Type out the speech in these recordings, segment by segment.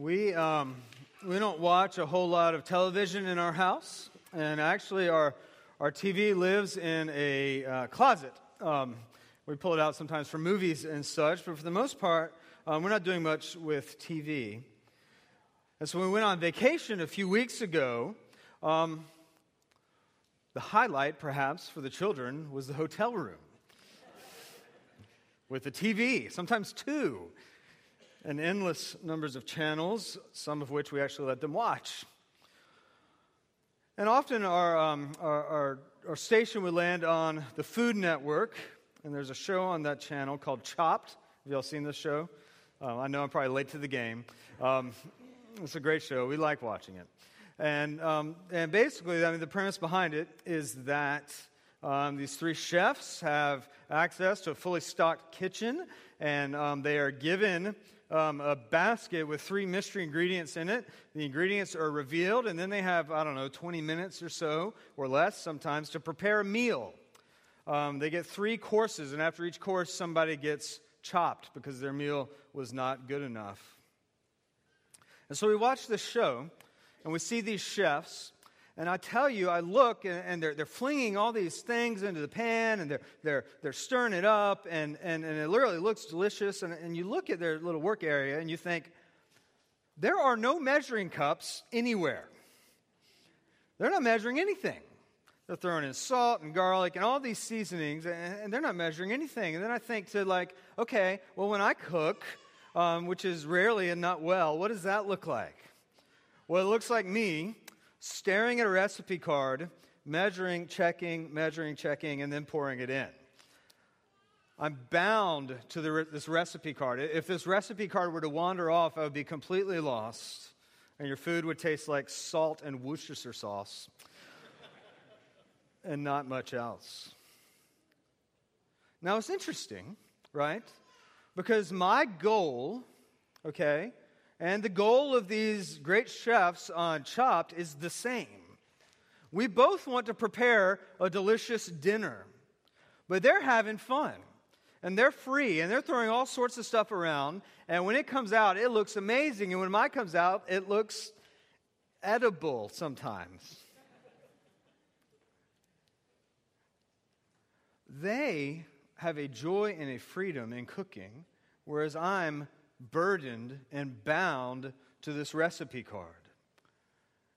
We, um, we don't watch a whole lot of television in our house, and actually, our, our TV lives in a uh, closet. Um, we pull it out sometimes for movies and such, but for the most part, um, we're not doing much with TV. And so, when we went on vacation a few weeks ago, um, the highlight, perhaps, for the children was the hotel room with the TV, sometimes two and endless numbers of channels, some of which we actually let them watch. And often our, um, our, our, our, station would land on the Food Network, and there's a show on that channel called Chopped. Have y'all seen this show? Uh, I know I'm probably late to the game. Um, it's a great show. We like watching it. And, um, and basically, I mean, the premise behind it is that um, these three chefs have access to a fully stocked kitchen, and um, they are given um, a basket with three mystery ingredients in it. The ingredients are revealed, and then they have, I don't know, 20 minutes or so, or less sometimes, to prepare a meal. Um, they get three courses, and after each course, somebody gets chopped because their meal was not good enough. And so we watch this show, and we see these chefs and I tell you, I look and, and, they're, they're flinging all these things into the pan and they're, they're, they're stirring it up and, and, and it literally looks delicious. And, and you look at their little work area and you think, there are no measuring cups anywhere. They're not measuring anything. They're throwing in salt and garlic and all these seasonings, and, and they're not measuring anything. And then I think to like, okay, well, when I cook, um, which is rarely and not well, what does that look like? Well, it looks like me staring at a recipe card, measuring, checking, measuring, checking, and then pouring it in. I'm bound to the, this recipe card. If this recipe card were to wander off, I would be completely lost, and your food would taste like salt and Worcestershire sauce and not much else. Now, it's interesting, right? Because my goal, okay, and the goal of these great chefs on Chopped is the same. We both want to prepare a delicious dinner, but they're having fun and they're free and they're throwing all sorts of stuff around. And when it comes out, it looks amazing. And when mine comes out, it looks edible sometimes. they have a joy and a freedom in cooking, whereas I'm burdened and bound to this recipe card.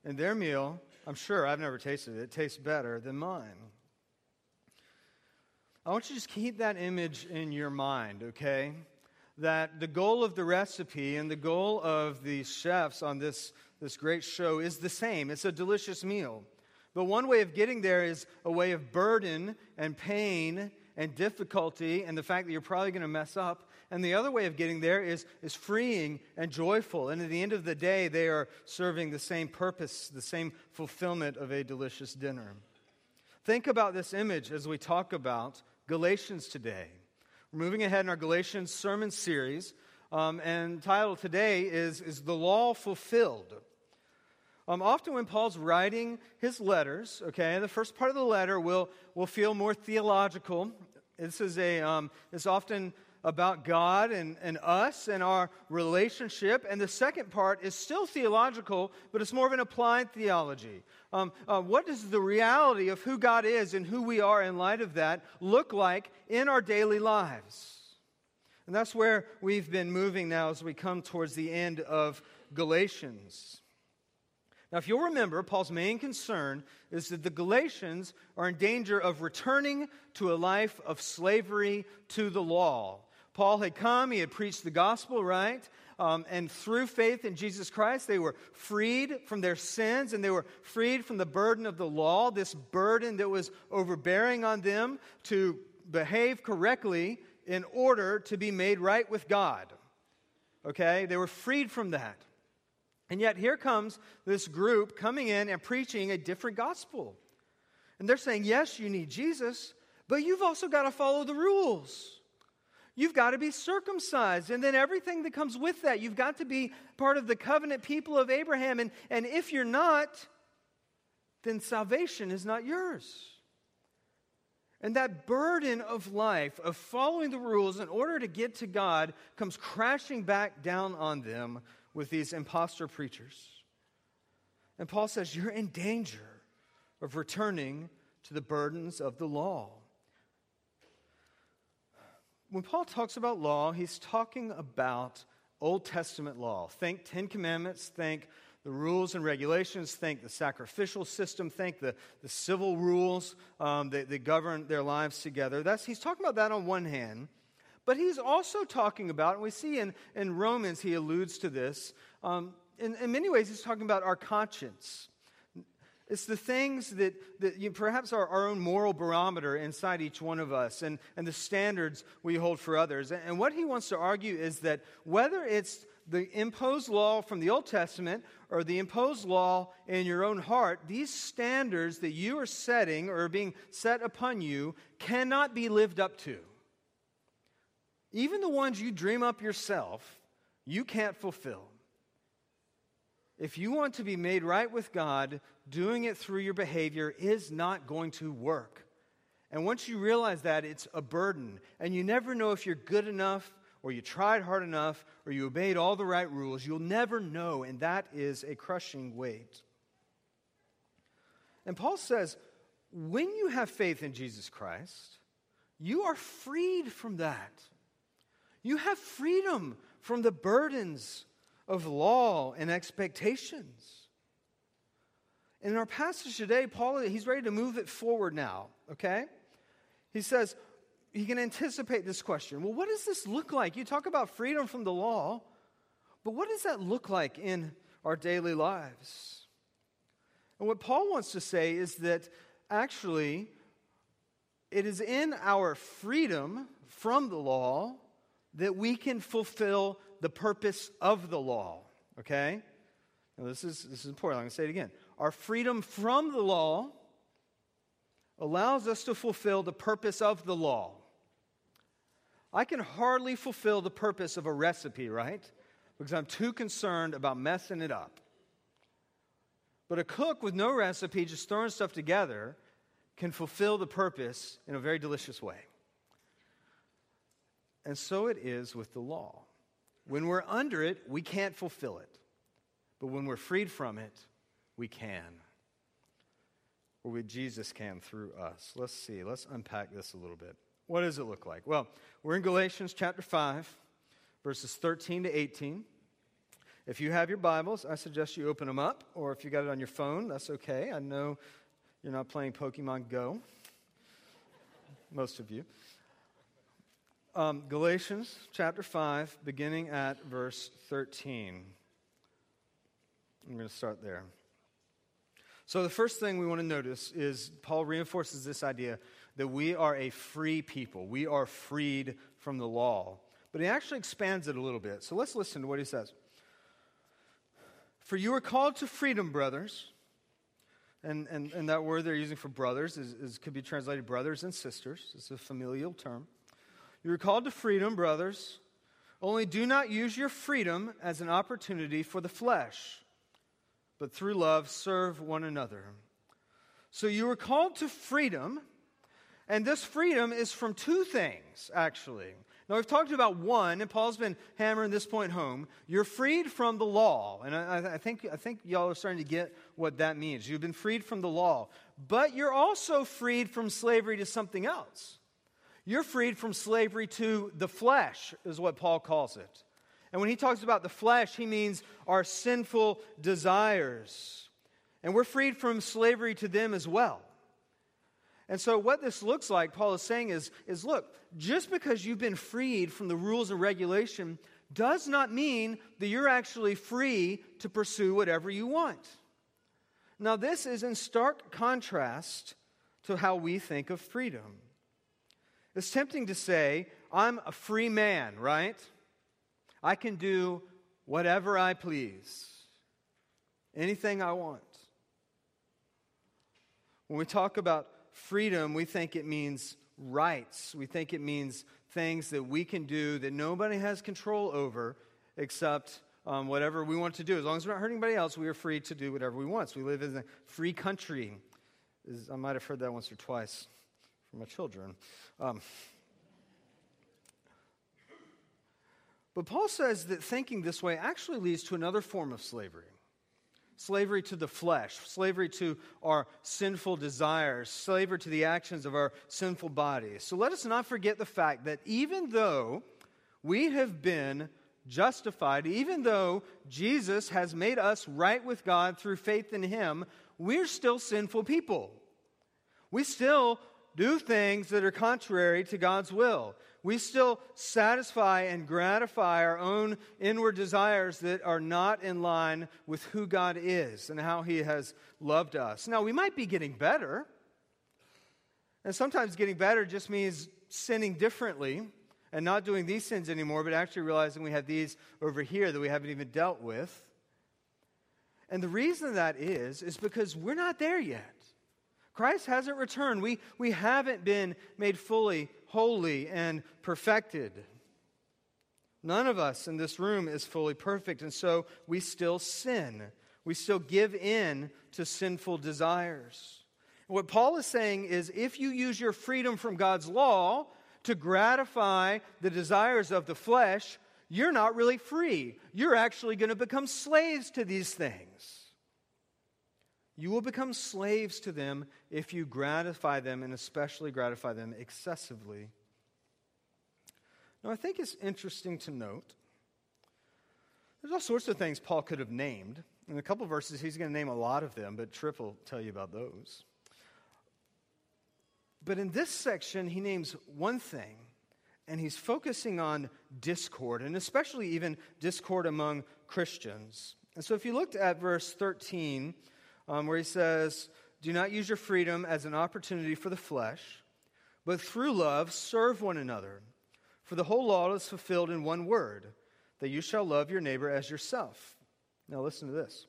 And their meal, I'm sure I've never tasted it, it tastes better than mine. I want you to just keep that image in your mind, okay? That the goal of the recipe and the goal of the chefs on this, this great show is the same. It's a delicious meal. But one way of getting there is a way of burden and pain and difficulty and the fact that you're probably going to mess up. And the other way of getting there is, is freeing and joyful. And at the end of the day, they are serving the same purpose, the same fulfillment of a delicious dinner. Think about this image as we talk about Galatians today. We're moving ahead in our Galatians sermon series, um, and title today is, is The Law Fulfilled. Um, often when Paul's writing his letters, okay, the first part of the letter will, will feel more theological. This is a, um, it's often about God and, and us and our relationship. And the second part is still theological, but it's more of an applied theology. Um, uh, what does the reality of who God is and who we are in light of that look like in our daily lives? And that's where we've been moving now as we come towards the end of Galatians. Now, if you'll remember, Paul's main concern is that the Galatians are in danger of returning to a life of slavery to the law. Paul had come, he had preached the gospel, right? Um, and through faith in Jesus Christ, they were freed from their sins and they were freed from the burden of the law, this burden that was overbearing on them to behave correctly in order to be made right with God. Okay? They were freed from that. And yet, here comes this group coming in and preaching a different gospel. And they're saying, yes, you need Jesus, but you've also got to follow the rules. You've got to be circumcised. And then everything that comes with that. You've got to be part of the covenant people of Abraham. And, and if you're not, then salvation is not yours. And that burden of life, of following the rules in order to get to God, comes crashing back down on them with these impostor preachers. And Paul says, You're in danger of returning to the burdens of the law. When Paul talks about law, he's talking about Old Testament law. Think Ten Commandments, think the rules and regulations, think the sacrificial system, think the, the civil rules um, that, that govern their lives together. That's, he's talking about that on one hand. But he's also talking about, and we see in, in Romans he alludes to this, um, in, in many ways he's talking about our conscience. It's the things that, that you, perhaps are our own moral barometer inside each one of us and, and the standards we hold for others. And, what he wants to argue is that whether it's the imposed law from the Old Testament or the imposed law in your own heart, these standards that you are setting or are being set upon you cannot be lived up to. Even the ones you dream up yourself, you can't fulfill. If you want to be made right with God, doing it through your behavior is not going to work. And once you realize that, it's a burden. And you never know if you're good enough, or you tried hard enough, or you obeyed all the right rules. You'll never know, and that is a crushing weight. And Paul says, when you have faith in Jesus Christ, you are freed from that. You have freedom from the burdens of law and expectations. In our passage today, Paul, he's ready to move it forward now, okay? He says, he can anticipate this question. Well, what does this look like? You talk about freedom from the law, but what does that look like in our daily lives? And what Paul wants to say is that actually, it is in our freedom from the law that we can fulfill the purpose of the law. Okay? Now, this is, this is important. I'm going to say it again. Our freedom from the law allows us to fulfill the purpose of the law. I can hardly fulfill the purpose of a recipe, right? Because I'm too concerned about messing it up. But a cook with no recipe, just throwing stuff together, can fulfill the purpose in a very delicious way. And so it is with the law. When we're under it, we can't fulfill it. But when we're freed from it, we can. Or we, Jesus can through us. Let's see. Let's unpack this a little bit. What does it look like? Well, we're in Galatians chapter 5, verses 13 to 18. If you have your Bibles, I suggest you open them up, or if you got it on your phone, that's okay. I know you're not playing Pokemon Go, most of you. Um, Galatians chapter 5, beginning at verse 13. I'm going to start there. So, the first thing we want to notice is Paul reinforces this idea that we are a free people. We are freed from the law. But he actually expands it a little bit. So, let's listen to what he says. For you are called to freedom, brothers. And, and, and that word they're using for brothers is, is, could be translated brothers and sisters. It's a familial term. You're called to freedom, brothers. Only do not use your freedom as an opportunity for the flesh, but through love serve one another. So you are called to freedom, and this freedom is from two things, actually. Now, we've talked about one, and Paul's been hammering this point home. You're freed from the law. And I, I, think, I think y'all are starting to get what that means. You've been freed from the law. But you're also freed from slavery to something else. You're freed from slavery to the flesh, is what Paul calls it. And when he talks about the flesh, he means our sinful desires. And we're freed from slavery to them as well. And so, what this looks like, Paul is saying, is, is look, just because you've been freed from the rules and regulation does not mean that you're actually free to pursue whatever you want. Now, this is in stark contrast to how we think of freedom. It's tempting to say, I'm a free man, right? I can do whatever I please, anything I want. When we talk about freedom, we think it means rights. We think it means things that we can do that nobody has control over except um, whatever we want to do. As long as we're not hurting anybody else, we are free to do whatever we want. So we live in a free country. I might have heard that once or twice from my children. Um, But Paul says that thinking this way actually leads to another form of slavery slavery to the flesh, slavery to our sinful desires, slavery to the actions of our sinful bodies. So let us not forget the fact that even though we have been justified, even though Jesus has made us right with God through faith in Him, we're still sinful people. We still do things that are contrary to God's will. We still satisfy and gratify our own inward desires that are not in line with who God is and how He has loved us. Now, we might be getting better. And sometimes getting better just means sinning differently and not doing these sins anymore, but actually realizing we have these over here that we haven't even dealt with. And the reason that is, is because we're not there yet. Christ hasn't returned. We, we haven't been made fully holy and perfected. None of us in this room is fully perfect, and so we still sin. We still give in to sinful desires. What Paul is saying is if you use your freedom from God's law to gratify the desires of the flesh, you're not really free. You're actually going to become slaves to these things. You will become slaves to them if you gratify them, and especially gratify them excessively. Now, I think it's interesting to note there's all sorts of things Paul could have named. In a couple verses, he's going to name a lot of them, but Tripp will tell you about those. But in this section, he names one thing, and he's focusing on discord, and especially even discord among Christians. And so if you looked at verse 13, um, where he says, Do not use your freedom as an opportunity for the flesh, but through love serve one another. For the whole law is fulfilled in one word that you shall love your neighbor as yourself. Now, listen to this.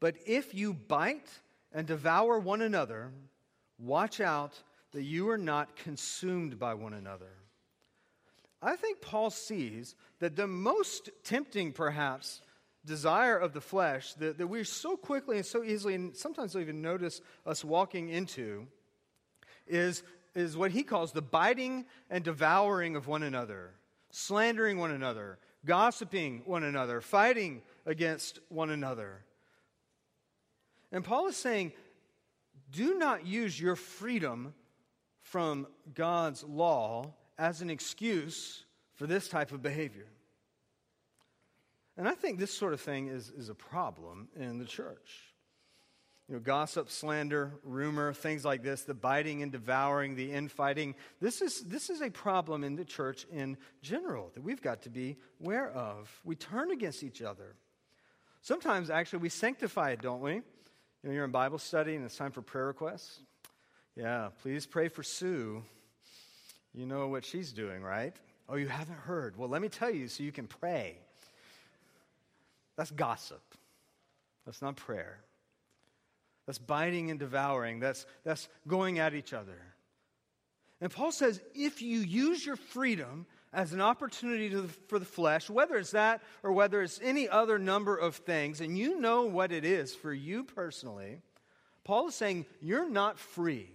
But if you bite and devour one another, watch out that you are not consumed by one another. I think Paul sees that the most tempting, perhaps, desire of the flesh that, that we so quickly and so easily, and sometimes don't even notice us walking into, is, is what he calls the biting and devouring of one another, slandering one another, gossiping one another, fighting against one another. And Paul is saying, do not use your freedom from God's law as an excuse for this type of behavior. And I think this sort of thing is, is a problem in the church. You know, gossip, slander, rumor, things like this, the biting and devouring, the infighting. This is, this is a problem in the church in general that we've got to be aware of. We turn against each other. Sometimes, actually, we sanctify it, don't we? You know, you're in Bible study and it's time for prayer requests. Yeah, please pray for Sue. You know what she's doing, right? Oh, you haven't heard. Well, let me tell you so you can pray. That's gossip. That's not prayer. That's biting and devouring. That's, that's going at each other. And Paul says if you use your freedom as an opportunity for the flesh, whether it's that or whether it's any other number of things, and you know what it is for you personally, Paul is saying you're not free.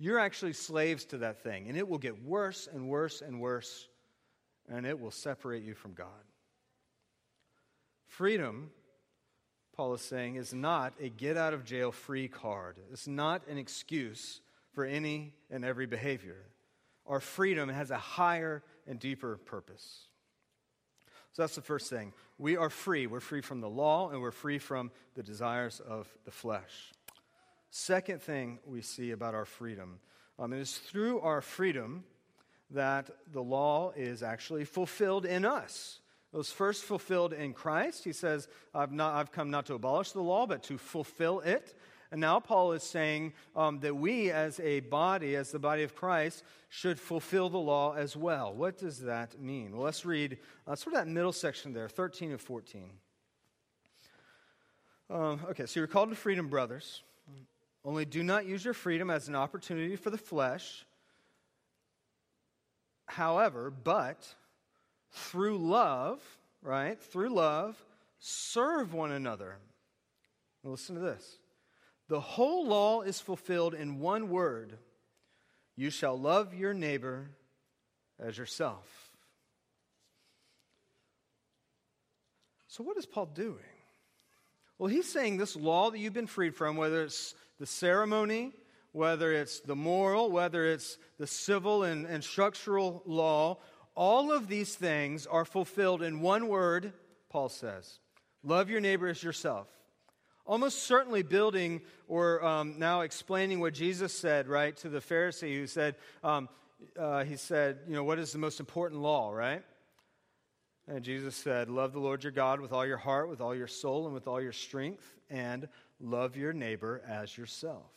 You're actually slaves to that thing, and it will get worse and worse and worse, and it will separate you from God. Freedom, Paul is saying, is not a get out of jail free card. It's not an excuse for any and every behavior. Our freedom has a higher and deeper purpose. So that's the first thing. We are free. We're free from the law and we're free from the desires of the flesh. Second thing we see about our freedom um, it is through our freedom that the law is actually fulfilled in us. It was first fulfilled in Christ. He says, I've, not, I've come not to abolish the law, but to fulfill it. And now Paul is saying um, that we, as a body, as the body of Christ, should fulfill the law as well. What does that mean? Well, let's read uh, sort of that middle section there, 13 and 14. Um, okay, so you're called to freedom, brothers. Only do not use your freedom as an opportunity for the flesh. However, but through love, right? Through love, serve one another. Now listen to this. The whole law is fulfilled in one word you shall love your neighbor as yourself. So, what is Paul doing? Well, he's saying this law that you've been freed from, whether it's the ceremony, whether it's the moral, whether it's the civil and, and structural law, all of these things are fulfilled in one word, Paul says love your neighbor as yourself. Almost certainly building or um, now explaining what Jesus said, right, to the Pharisee who said, um, uh, he said, you know, what is the most important law, right? And Jesus said, Love the Lord your God with all your heart, with all your soul, and with all your strength, and love your neighbor as yourself.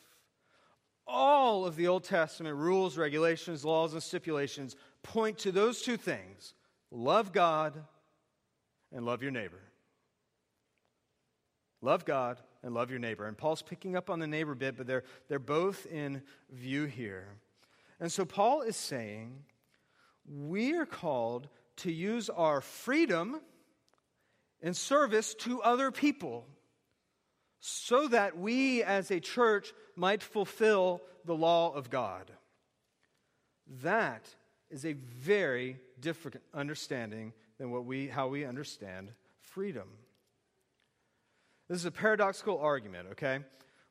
All of the Old Testament rules, regulations, laws, and stipulations point to those two things love God and love your neighbor. Love God and love your neighbor. And Paul's picking up on the neighbor bit, but they're, they're both in view here. And so Paul is saying, we are called to use our freedom in service to other people so that we as a church might fulfill the law of God. That is a very different understanding than what we, how we understand freedom. This is a paradoxical argument, okay?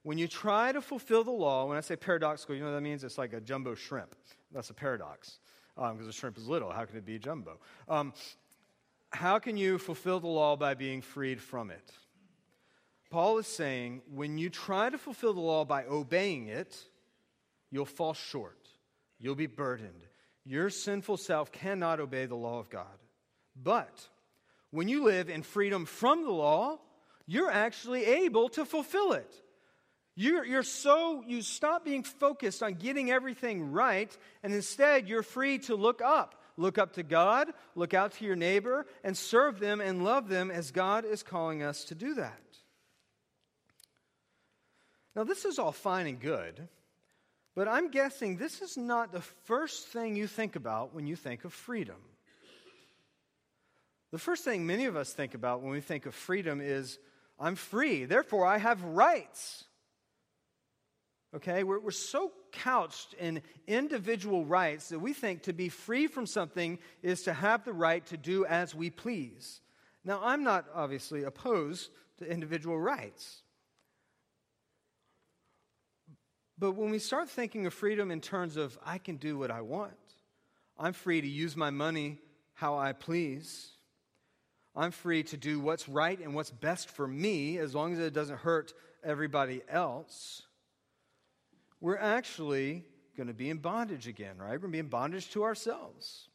When you try to fulfill the law, when I say paradoxical, you know what that means? It's like a jumbo shrimp. That's a paradox because um, the shrimp is little. How can it be jumbo? Um, how can you fulfill the law by being freed from it? Paul is saying when you try to fulfill the law by obeying it, you'll fall short. You'll be burdened. Your sinful self cannot obey the law of God. But when you live in freedom from the law, you're actually able to fulfill it. You're, you're so, you stop being focused on getting everything right, and instead you're free to look up. Look up to God, look out to your neighbor, and serve them and love them as God is calling us to do that. Now, this is all fine and good, but I'm guessing this is not the first thing you think about when you think of freedom. The first thing many of us think about when we think of freedom is I'm free, therefore I have rights. Okay, we're, we're so couched in individual rights that we think to be free from something is to have the right to do as we please. Now, I'm not obviously opposed to individual rights. But when we start thinking of freedom in terms of I can do what I want, I'm free to use my money how I please, I'm free to do what's right and what's best for me as long as it doesn't hurt everybody else we're actually going to be in bondage again, right? We're going to be in bondage to ourselves.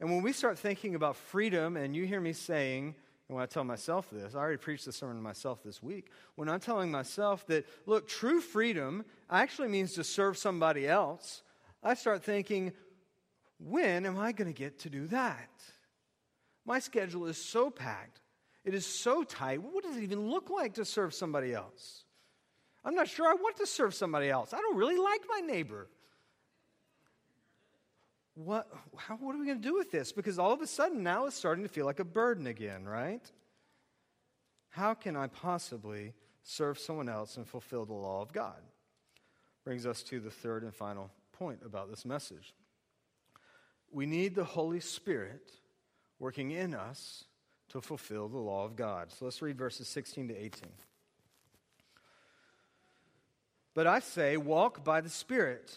And when we start thinking about freedom, and you hear me saying, and when I tell myself this, I already preached this sermon to myself this week. When I'm telling myself that, look, true freedom actually means to serve somebody else, I start thinking, when am I going to get to do that? My schedule is so packed, it is so tight. What does it even look like to serve somebody else? I'm not sure I want to serve somebody else. I don't really like my neighbor. What, how, what are we going to do with this? Because all of a sudden now it's starting to feel like a burden again, right? How can I possibly serve someone else and fulfill the law of God? Brings us to the third and final point about this message. We need the Holy Spirit working in us to fulfill the law of God. So let's read verses 16 to 18. But I say, walk by the Spirit,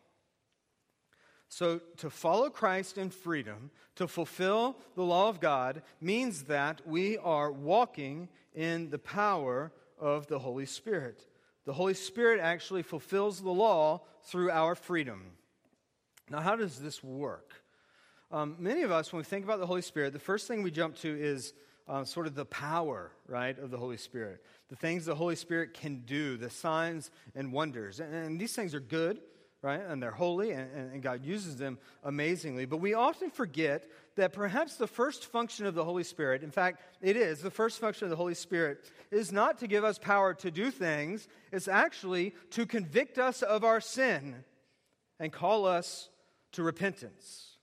So, to follow Christ in freedom, to fulfill the law of God, means that we are walking in the power of the Holy Spirit. The Holy Spirit actually fulfills the law through our freedom. Now, how does this work? Um, many of us, when we think about the Holy Spirit, the first thing we jump to is uh, sort of the power, right, of the Holy Spirit. The things the Holy Spirit can do, the signs and wonders. And, and these things are good right? And they're holy, and, and, God uses them amazingly. But we often forget that perhaps the first function of the Holy Spirit, in fact, it is, the first function of the Holy Spirit is not to give us power to do things, it's actually to convict us of our sin and call us to repentance.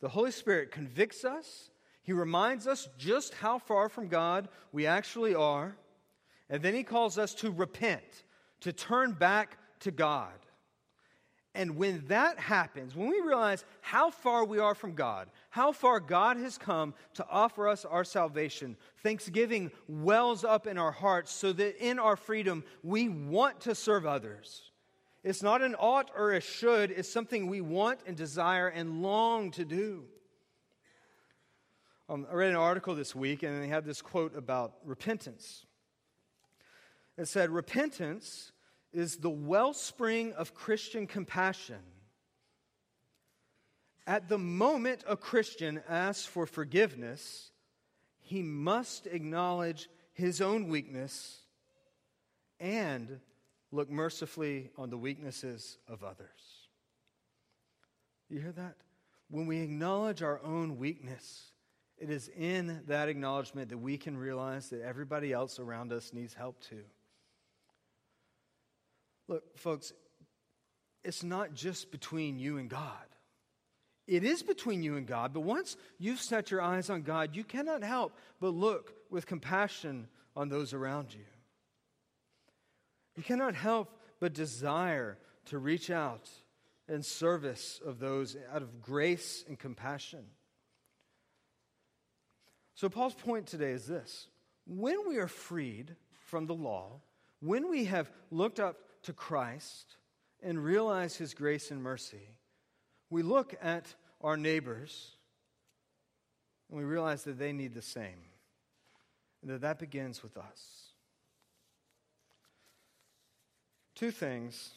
The Holy Spirit convicts us, He reminds us just how far from God we actually are, and then He calls us to repent, to turn back to God. And when that happens, when we realize how far we are from God, how far God has come to offer us our salvation, thanksgiving wells up in our hearts so that in our freedom we want to serve others. It's not an ought or a should, it's something we want and desire and long to do. Um, I read an article this week and they had this quote about repentance. It said, Repentance is the wellspring of Christian compassion. At the moment a Christian asks for forgiveness, he must acknowledge his own weakness and look mercifully on the weaknesses of others. You hear that? When we acknowledge our own weakness, it is in that acknowledgement that we can realize that everybody else around us needs help too. Look, folks, it's not just between you and God. It is between you and God, but once you've set your eyes on God, you cannot help but look with compassion on those around you. You cannot help but desire to reach out in service of those out of grace and compassion. So, Paul's point today is this when we are freed from the law, when we have looked up to Christ and realize his grace and mercy, we look at our neighbors and we realize that they need the same. And that that begins with us. Two things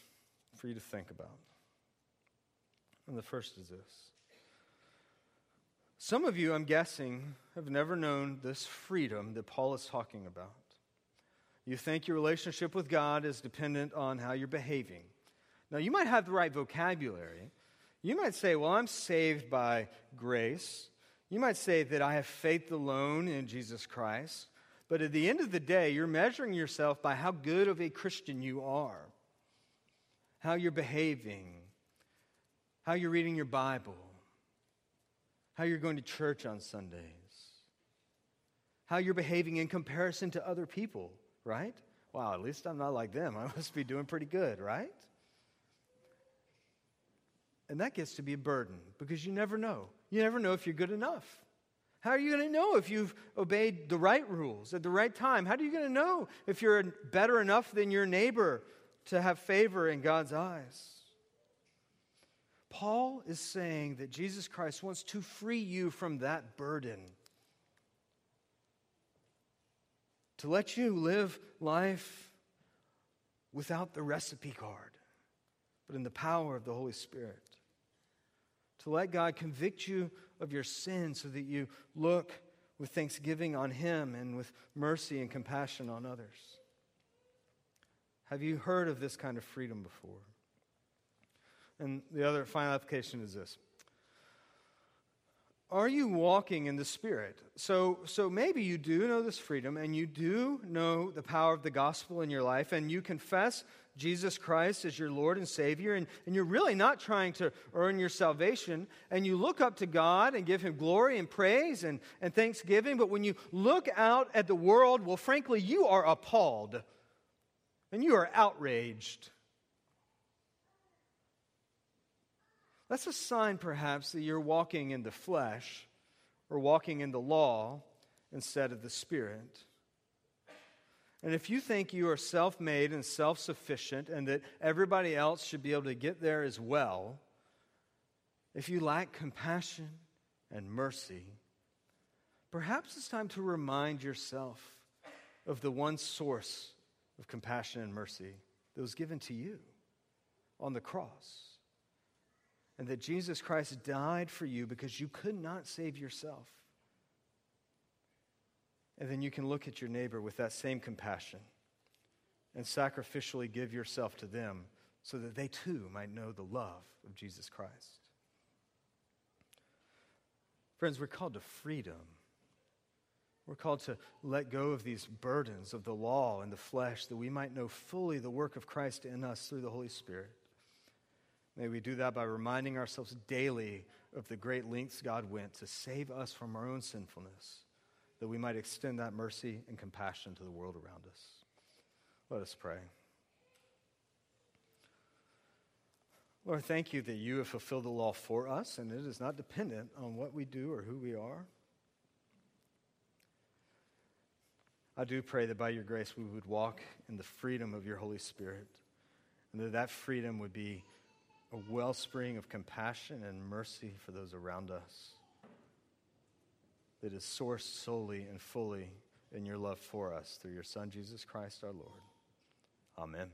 for you to think about. And the first is this. Some of you, I'm guessing, have never known this freedom that Paul is talking about. You think your relationship with God is dependent on how you're behaving. Now, you might have the right vocabulary. You might say, Well, I'm saved by grace. You might say that I have faith alone in Jesus Christ. But at the end of the day, you're measuring yourself by how good of a Christian you are, how you're behaving, how you're reading your Bible, how you're going to church on Sundays, how you're behaving in comparison to other people right? Wow, at least I'm not like them. I must be doing pretty good, right? And that gets to be a burden because you never know. You never know if you're good enough. How are you going to know if you've obeyed the right rules at the right time? How are you going to know if you're better enough than your neighbor to have favor in God's eyes? Paul is saying that Jesus Christ wants to free you from that burden. To let you live life without the recipe card, but in the power of the Holy Spirit. To let God convict you of your sin so that you look with thanksgiving on Him and with mercy and compassion on others. Have you heard of this kind of freedom before? And the other final application is this are you walking in the Spirit? So, so maybe you do know this freedom and you do know the power of the gospel in your life and you confess Jesus Christ as your Lord and Savior and, and you're really not trying to earn your salvation and you look up to God and give Him glory and praise and, and thanksgiving. But when you look out at the world, well, frankly, you are appalled and you are outraged That's a sign, perhaps, that you're walking in the flesh or walking in the law instead of the Spirit. And if you think you are self made and self sufficient and that everybody else should be able to get there as well, if you lack compassion and mercy, perhaps it's time to remind yourself of the one source of compassion and mercy that was given to you on the cross and that Jesus Christ died for you because you could not save yourself. And then you can look at your neighbor with that same compassion and sacrificially give yourself to them so that they too might know the love of Jesus Christ. Friends, we're called to freedom. We're called to let go of these burdens of the law and the flesh that we might know fully the work of Christ in us through the Holy Spirit. May we do that by reminding ourselves daily of the great lengths God went to save us from our own sinfulness, that we might extend that mercy and compassion to the world around us. Let us pray. Lord, thank you that you have fulfilled the law for us, and it is not dependent on what we do or who we are. I do pray that by your grace we would walk in the freedom of your Holy Spirit, and that that freedom would be a wellspring of compassion and mercy for those around us that is sourced solely and fully in your love for us through your Son, Jesus Christ our Lord. Amen.